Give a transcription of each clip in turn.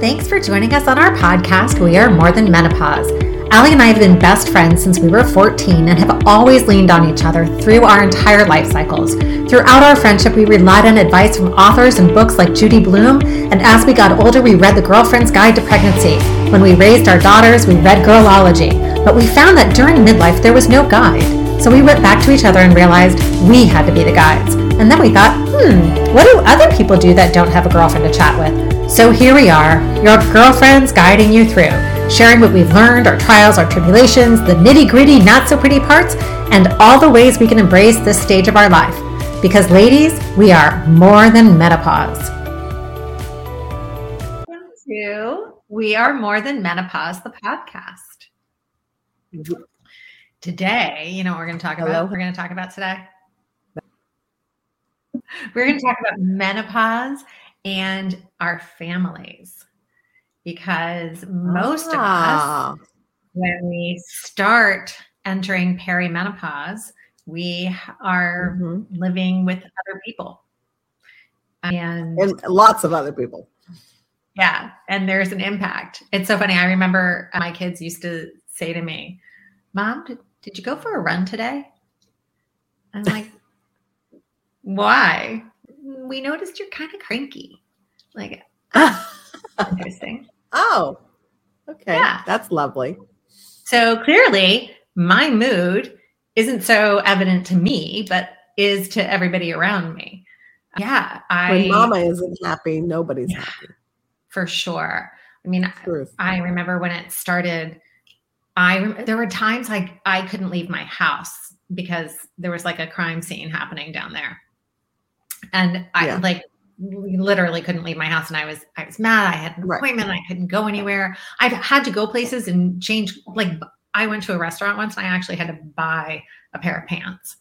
Thanks for joining us on our podcast, We Are More Than Menopause. Ally and I have been best friends since we were 14 and have always leaned on each other through our entire life cycles. Throughout our friendship, we relied on advice from authors and books like Judy Blume, and as we got older, we read The Girlfriend's Guide to Pregnancy. When we raised our daughters, we read Girlology. But we found that during midlife, there was no guide. So we went back to each other and realized we had to be the guides. And then we thought, hmm, what do other people do that don't have a girlfriend to chat with? So here we are, your girlfriends guiding you through, sharing what we've learned, our trials, our tribulations, the nitty gritty, not so pretty parts, and all the ways we can embrace this stage of our life. Because, ladies, we are more than menopause. To We Are More Than Menopause, the podcast. Today, you know what we're going to talk Hello? about? We're going to talk about today. We're going to talk about menopause and our families because most of us, Ah, when we start entering perimenopause, we are mhm. living with other people. And, and lots of other people. yeah, and there's an impact. It's so funny. I remember my kids used to say to me, Mom, did, did you go for a run today? I'm like, why? We noticed you're kind of cranky. Like, interesting. oh, okay. Yeah. That's lovely. So clearly, my mood isn't so evident to me, but is to everybody around me. Yeah, I When mama isn't happy, nobody's Yeah. happy. for sure. I mean, Truth. I remember when it started. I there were times like I couldn't leave my house because there was like a crime scene happening down there, and I Yeah. like we literally couldn't leave my house, and I was I was mad. I had an Right. appointment. I couldn't go anywhere. I've had to go places and change. Like I went to a restaurant once, and I actually had to buy a pair of pants.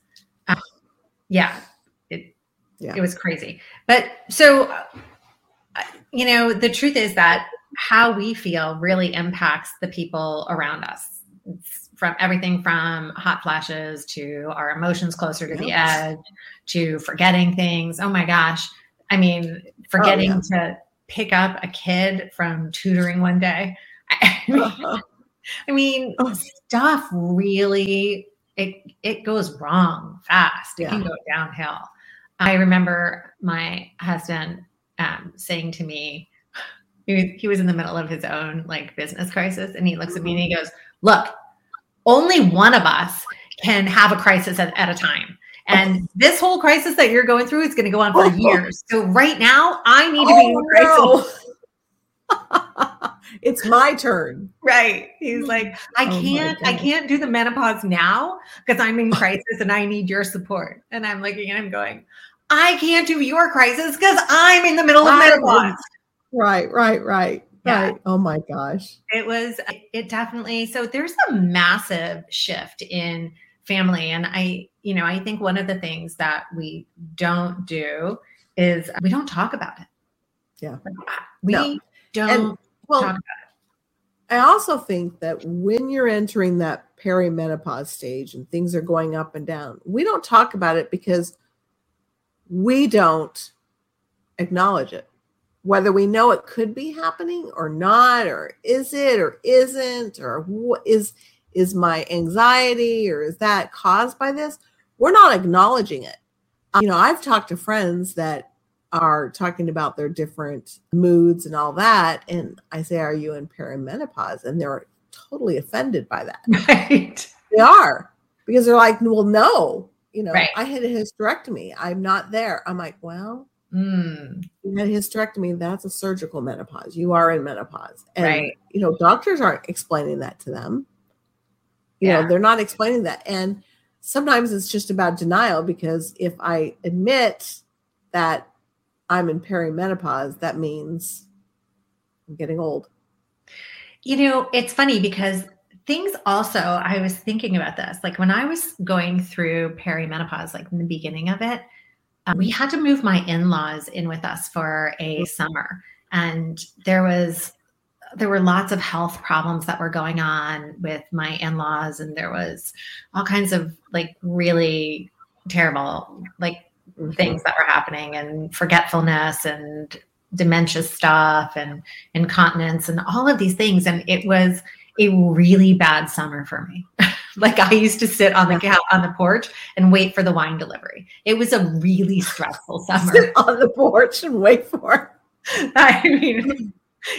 Uh, yeah, it Yeah. it was crazy. But so uh, you know, the truth is that how we feel really impacts the people around us. It's from everything from hot flashes to our emotions closer to the edge to forgetting things. Oh my gosh. I mean, forgetting yeah. to pick up a kid from tutoring one day. I mean, I mean, Oh. stuff really it it goes wrong fast. It can go downhill. I remember my husband um, saying to me, he was in the middle of his own like business crisis, and he looks at me and he goes, "Look, only one of us can have a crisis at, at a time." And oh. this whole crisis that you're going through is going to go on for oh. years. So right now, I need to be in oh, crisis. Oh, no. it's my turn. Right. He's like, I Oh can't, I can't do the menopause now because I'm in crisis and I need your support. And I'm looking and I'm going, I can't do your crisis because I'm in the middle of I menopause. Right, right, right. Yeah. Right. Oh my gosh. It was, it definitely, so there's a massive shift in family. And I, you know, I think one of the things that we don't do is we don't talk about it. Yeah. We No. don't And well, talk I also think that when you're entering that perimenopause stage and things are going up and down, we don't talk about it because we don't acknowledge it. Whether we know it could be happening or not, or is it or isn't, or what is is my anxiety or is that caused by this? We're not acknowledging it. Um, you know, I've talked to friends that are talking about their different moods and all that. And I say, Are you in perimenopause? And they're totally offended by that. right. They are because they're like, Well, no, you know, Right. I had a hysterectomy. I'm not there. I'm like, Well, Mm, you had hysterectomy. That's a surgical menopause. You are in menopause. And, Right. you know, doctors aren't explaining that to them. You Yeah. know, they're not explaining that. And sometimes it's just about denial because if I admit that I'm in perimenopause, that means I'm getting old. You know, it's funny because things also, I was thinking about this. Like when I was going through perimenopause, like in the beginning of it, uh, we had to move my in laws in with us for a summer. And there was, there were lots of health problems that were going on with my in laws. And there was all kinds of like really terrible, like things that were happening and forgetfulness and dementia stuff and incontinence and all of these things. And it was a really bad summer for me. like I used to sit on the couch on the porch and wait for the wine delivery. It was a really stressful summer. Sit on the porch and wait for. I mean,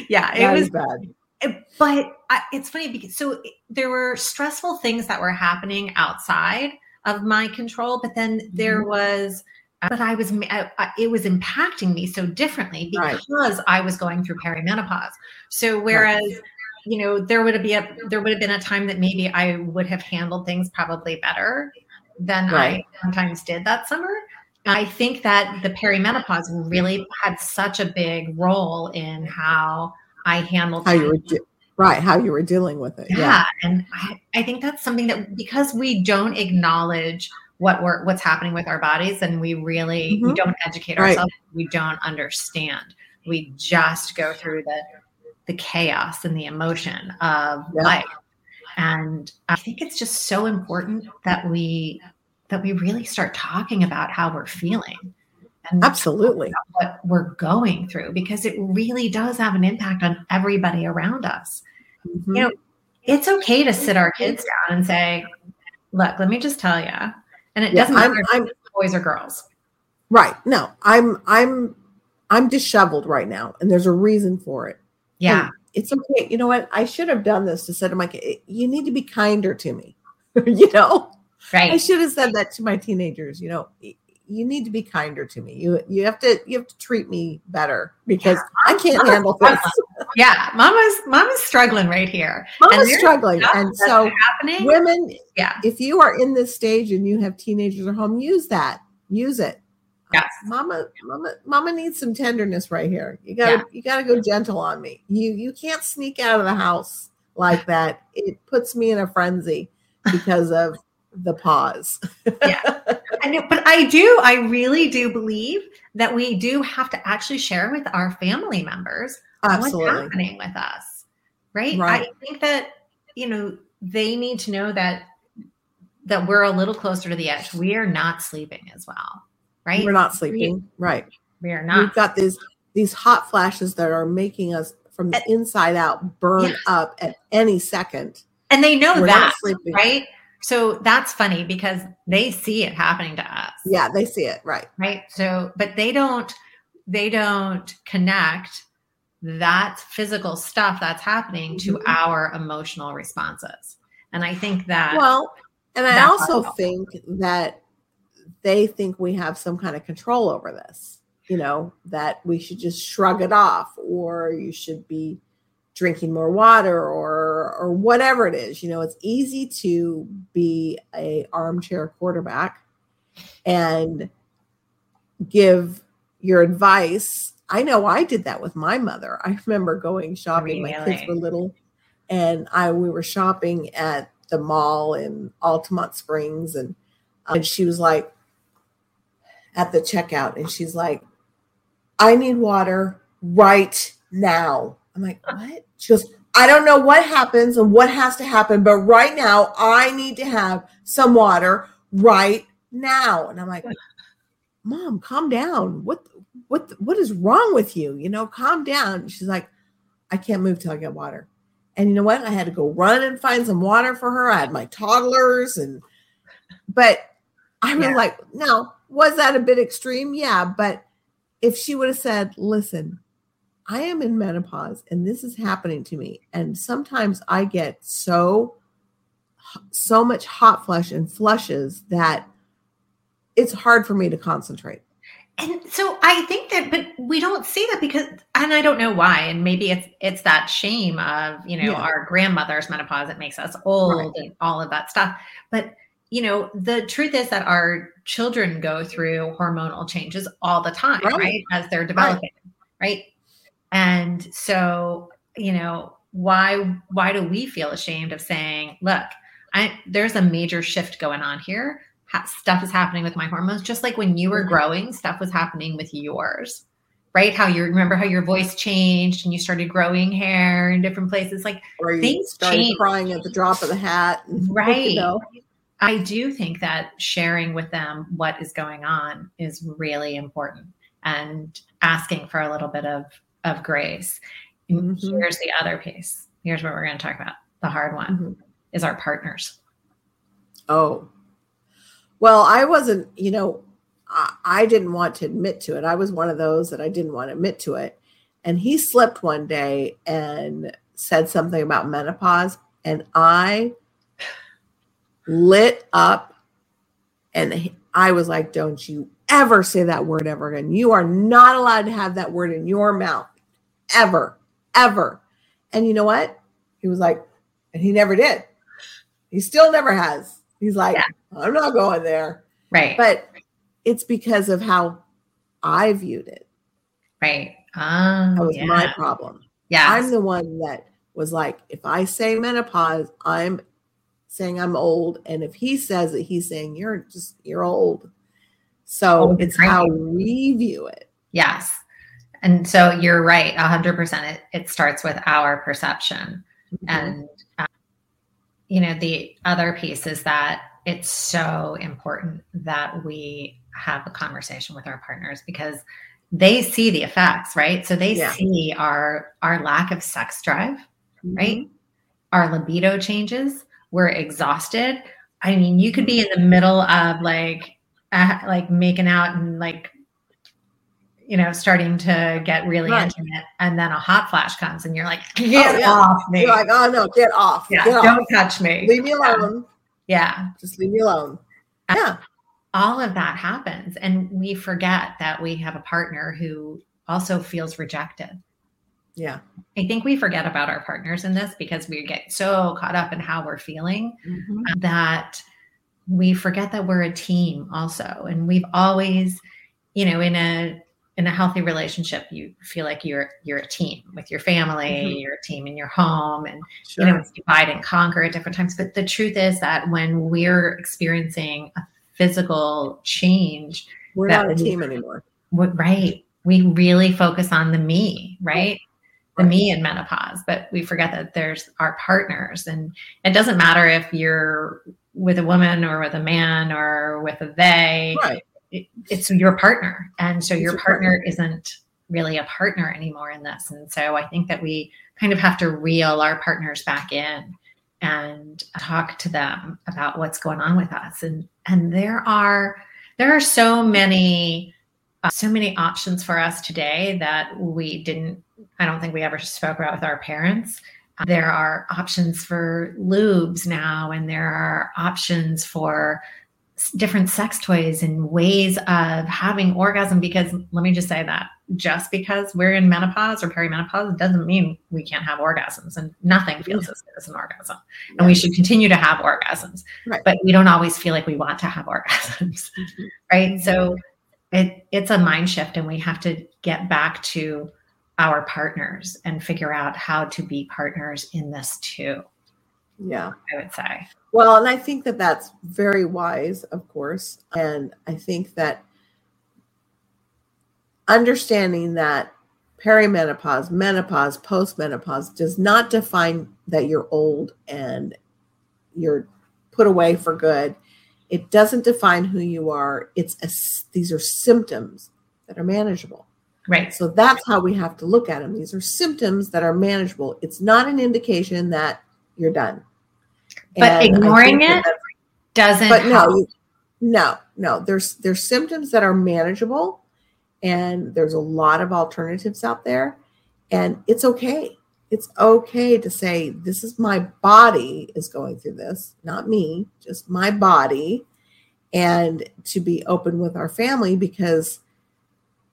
yeah, it That was bad. it- but I, it's funny because so eh, there were stressful things that were happening outside of my control, but then there Mm-hmm. was, uh, but I was, I, I- it was impacting me so differently Right. because I was going through perimenopause. So whereas, you know, there would be a, there would have been a time that maybe I would have handled things probably better than Right. I sometimes did that summer. I think that the perimenopause really had such a big role in how I handled How you were de- right? How you were dealing with it? yeah, and I, I think that's something that because we don't acknowledge what we're what's happening with our bodies and we really we Mhm. don't educate Right. ourselves we don't understand we just go through the the chaos and the emotion of Yeah. life and i think it's just so important that we that we really start talking about how we're feeling and Absolutely. what we're going through because it really does have an impact on everybody around us Mhm. you know, it's okay to sit our kids down and say, look, let me just tell you. And it Yeah, doesn't I'm- matter if I'm- it's boys or girls. Right. No, I'm I'm I'm disheveled right now, and there's a reason for it. Yeah. It's okay. You know what? I should have done this to say to my kid, you need to be kinder to me. you know? Right. I should have said that to my teenagers, you know. You need to be kinder to me. You you have to you have to treat me better because I can't handle this. Yeah. Mama's mama's struggling right here. Mama's there's struggling. And so happening. women, Yeah. if you are in this stage and you have teenagers at home, use that. Use it. Yes. Mama, mama, mama needs some tenderness right here. You gotta Yeah. you gotta go gentle on me. You you can't sneak out of the house like that. It puts me in a frenzy because of the pause. I know, but I do, I really do believe that we do have to actually share with our family members what's happening with us. Right? Right. I think that, you know, they need to know that that we're a little closer to the edge. We are not sleeping as well. Right? We're not sleeping. Right. We are not. We've got these these hot flashes that are making us from the inside out burn Yes. up at any second. And they know We're that, sleeping. right? So that's funny because they see it happening to us. Yeah, they see it. Right. Right. So, but they don't, they don't connect that physical stuff that's happening to Mhm. our emotional responses. And I think that, Well, and I also think that they think we have some kind of control over this, you know, that we should just shrug it off or you should be drinking more water or or whatever it is. You know, it's easy to be a armchair quarterback and give your advice. I know I did that with my mother. I remember going shopping. My kids were little, and I we were shopping at the mall in Altamonte Springs, and uh, and she was like at the checkout, and she's like, "I need water right now." I'm like, "What?" She goes, "I don't know what happens and what has to happen, but right now I need to have some water right now." And I'm like, "Mom, calm down. What what what is wrong with you? You know, calm down." She's like, "I can't move till I get water." And you know what? I had to go run and find some water for her. I had my toddlers and but I was Yeah. like, no, was that a bit extreme? Yeah, but if she would have said, listen, I am in menopause and this is happening to me. And sometimes I get so so much hot flush and flushes that it's hard for me to concentrate. and so I think that, but we don't see that because, and I don't know why. And maybe it's, it's that shame of, you know, Yeah. our grandmother's menopause that makes us old Right. and all of that stuff. But, you know, the truth is that our children go through hormonal changes all the time, Right. right? As they're developing, right? And so, you know, why why do we feel ashamed of saying, look, I there's a major shift going on here. Ha- stuff is happening with my hormones, just like when you were Mhm. growing, stuff was happening with yours, right? How you remember how your voice changed and you started growing hair in different places. Like Or Things started change. crying at the drop of the hat. Right. You know, I do think that sharing with them what is going on is really important. and asking for a little bit of of grace. Mm-hmm. Here's the other piece. Here's what we're going to talk about. The hard one mm-hmm. is our partners. Oh, well, I wasn't, you know, I, I didn't want to admit to it. I was one of those that I didn't want to admit to it. And he slipped one day and said something about menopause. And I lit up and I was like, don't you ever say that word ever again. You are not allowed to have that word in your mouth ever, ever. And you know what? He was like, and he never did. He still never has. He's like, yeah. I'm not going there. Right. But it's because of how I viewed it. Right. Um, that was yeah. my problem. Yeah. I'm the one that was like, if I say menopause, I'm saying I'm old. And if he says it, he's saying you're just, you're old. So oh, it's how we view it. Yes. And so you're right, 100%. It, it starts with our perception. Mm-hmm. And, uh, you know, the other piece is that it's so important that we have a conversation with our partners because they see the effects, right? So they yeah. see our our lack of sex drive, mm-hmm. right? Our libido changes. We're exhausted. I mean, you could be in the middle of like uh, like making out and like you know, starting to get really right. intimate, and then a hot flash comes, and you're like, "Get oh, yeah. off me!" You're like, "Oh no, get off! Yeah, get don't off. touch me. Leave me alone. Yeah, just leave me alone." Yeah, all of that happens, and we forget that we have a partner who also feels rejected. Yeah, I think we forget about our partners in this because we get so caught up in how we're feeling mm-hmm. that we forget that we're a team also, and we've always, you know, in a in a healthy relationship you feel like you're you're a team with your family mm-hmm. you're a team in your home and sure. you know divide and conquer at different times but the truth is that when we're experiencing a physical change we're not a team anymore right we really focus on the me right the me in menopause but we forget that there's our partners and it doesn't matter if you're with a woman or with a man or with a they right it's your partner. And so it's your partner, partner isn't really a partner anymore in this. And so I think that we kind of have to reel our partners back in and talk to them about what's going on with us. And and there are there are so many uh, so many options for us today that we didn't I don't think we ever spoke about with our parents. Uh, there are options for lubes now and there are options for different sex toys and ways of having orgasm because let me just say that just because we're in menopause or perimenopause doesn't mean we can't have orgasms and nothing feels as good as an orgasm and we should continue to have orgasms right. but we don't always feel like we want to have orgasms mm-hmm. right so it, it's a mind shift and we have to get back to our partners and figure out how to be partners in this too yeah i would say well, and I think that that's very wise, of course. And I think that understanding that perimenopause, menopause, postmenopause does not define that you're old and you're put away for good. It doesn't define who you are. It's a, these are symptoms that are manageable. Right. So that's how we have to look at them. These are symptoms that are manageable. It's not an indication that you're done. But and ignoring it doesn't. But no, no, no. There's there's symptoms that are manageable, and there's a lot of alternatives out there, and it's okay. It's okay to say this is my body is going through this, not me, just my body, and to be open with our family because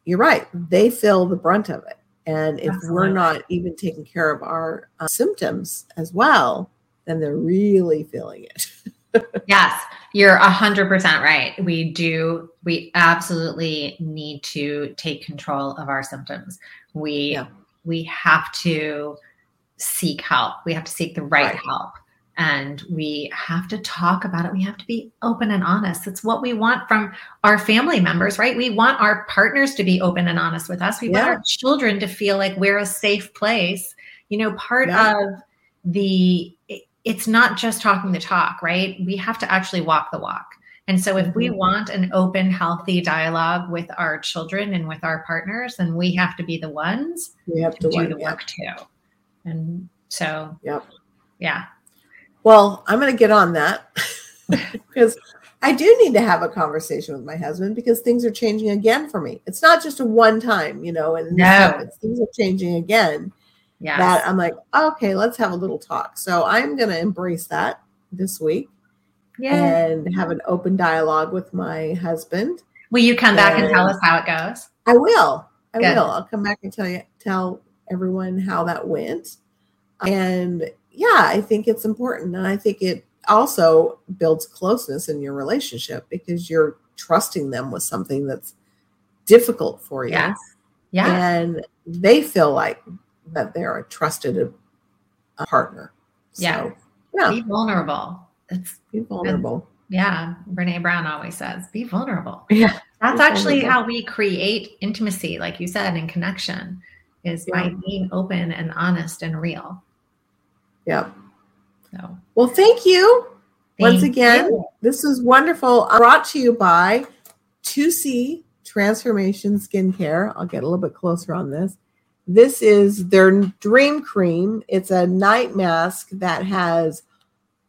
you're right, they feel the brunt of it. And if Absolutely. we're not even taking care of our uh, symptoms as well, then they're really feeling it. yes, you're a hundred percent right. We do. We absolutely need to take control of our symptoms. We yeah. we have to seek help. We have to seek the right, right, help. And we have to talk about it. We have to be open and honest. It's what we want from our family members, right? We want our partners to be open and honest with us. We yeah. want our children to feel like we're a safe place. You know, part yeah. of the it's not just talking the talk, right? We have to actually walk the walk. And so, if we Mhm. want an open, healthy dialogue with our children and with our partners, then we have to be the ones We have to to do the yeah. work too. And so, Yep. yeah, Well, I'm going to get on that because I do need to have a conversation with my husband because things are changing again for me. It's not just a one time, you know, and No. things are changing again. yes, That I'm like, okay, let's have a little talk. So I'm going to embrace that this week yeah. and have an open dialogue with my husband. Will you come back and tell us how it goes? I will. I Good. will. I'll come back and tell you tell everyone how that went. And yeah, I think it's important. And I think it also builds closeness in your relationship because you're trusting them with something that's difficult for you. Yes. Yeah. And they feel like that they're a trusted uh, partner. Yeah. So, yeah, Be vulnerable. It's be vulnerable. yeah. Brene Brown always says, "Be vulnerable." Yeah. That's Be actually vulnerable. how we create intimacy, like you said, and connection is by being open and honest and real. Yeah. So Well, thank you. Once again, you. this is wonderful. Brought to you by 2C Transformation Skincare. I'll get a little bit closer on this. This is their Dream Cream. It's a night mask that has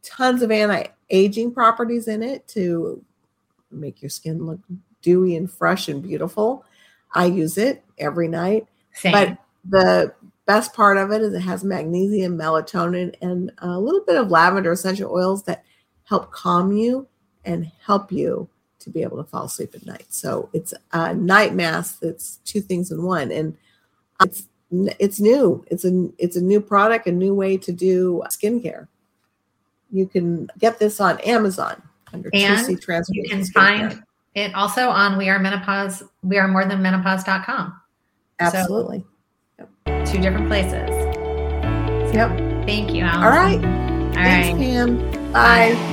tons of anti aging properties in it to make your skin look dewy and fresh and beautiful. I use it every night. Same. But the best part of it is it has magnesium, melatonin, and a little bit of lavender essential oils that help calm you and help you to be able to fall asleep at night. So it's a night mask that's two things in one, and it's it's new. It's a it's a new product, a new way to do skincare. You can get this on Amazon under And 2C you can Skincare. find it also on we are menopause, we are more than menopause.com. absolutely. Two different places. Yep. Thank you, Allison. All right. All Thanks, right. Pam. Bye.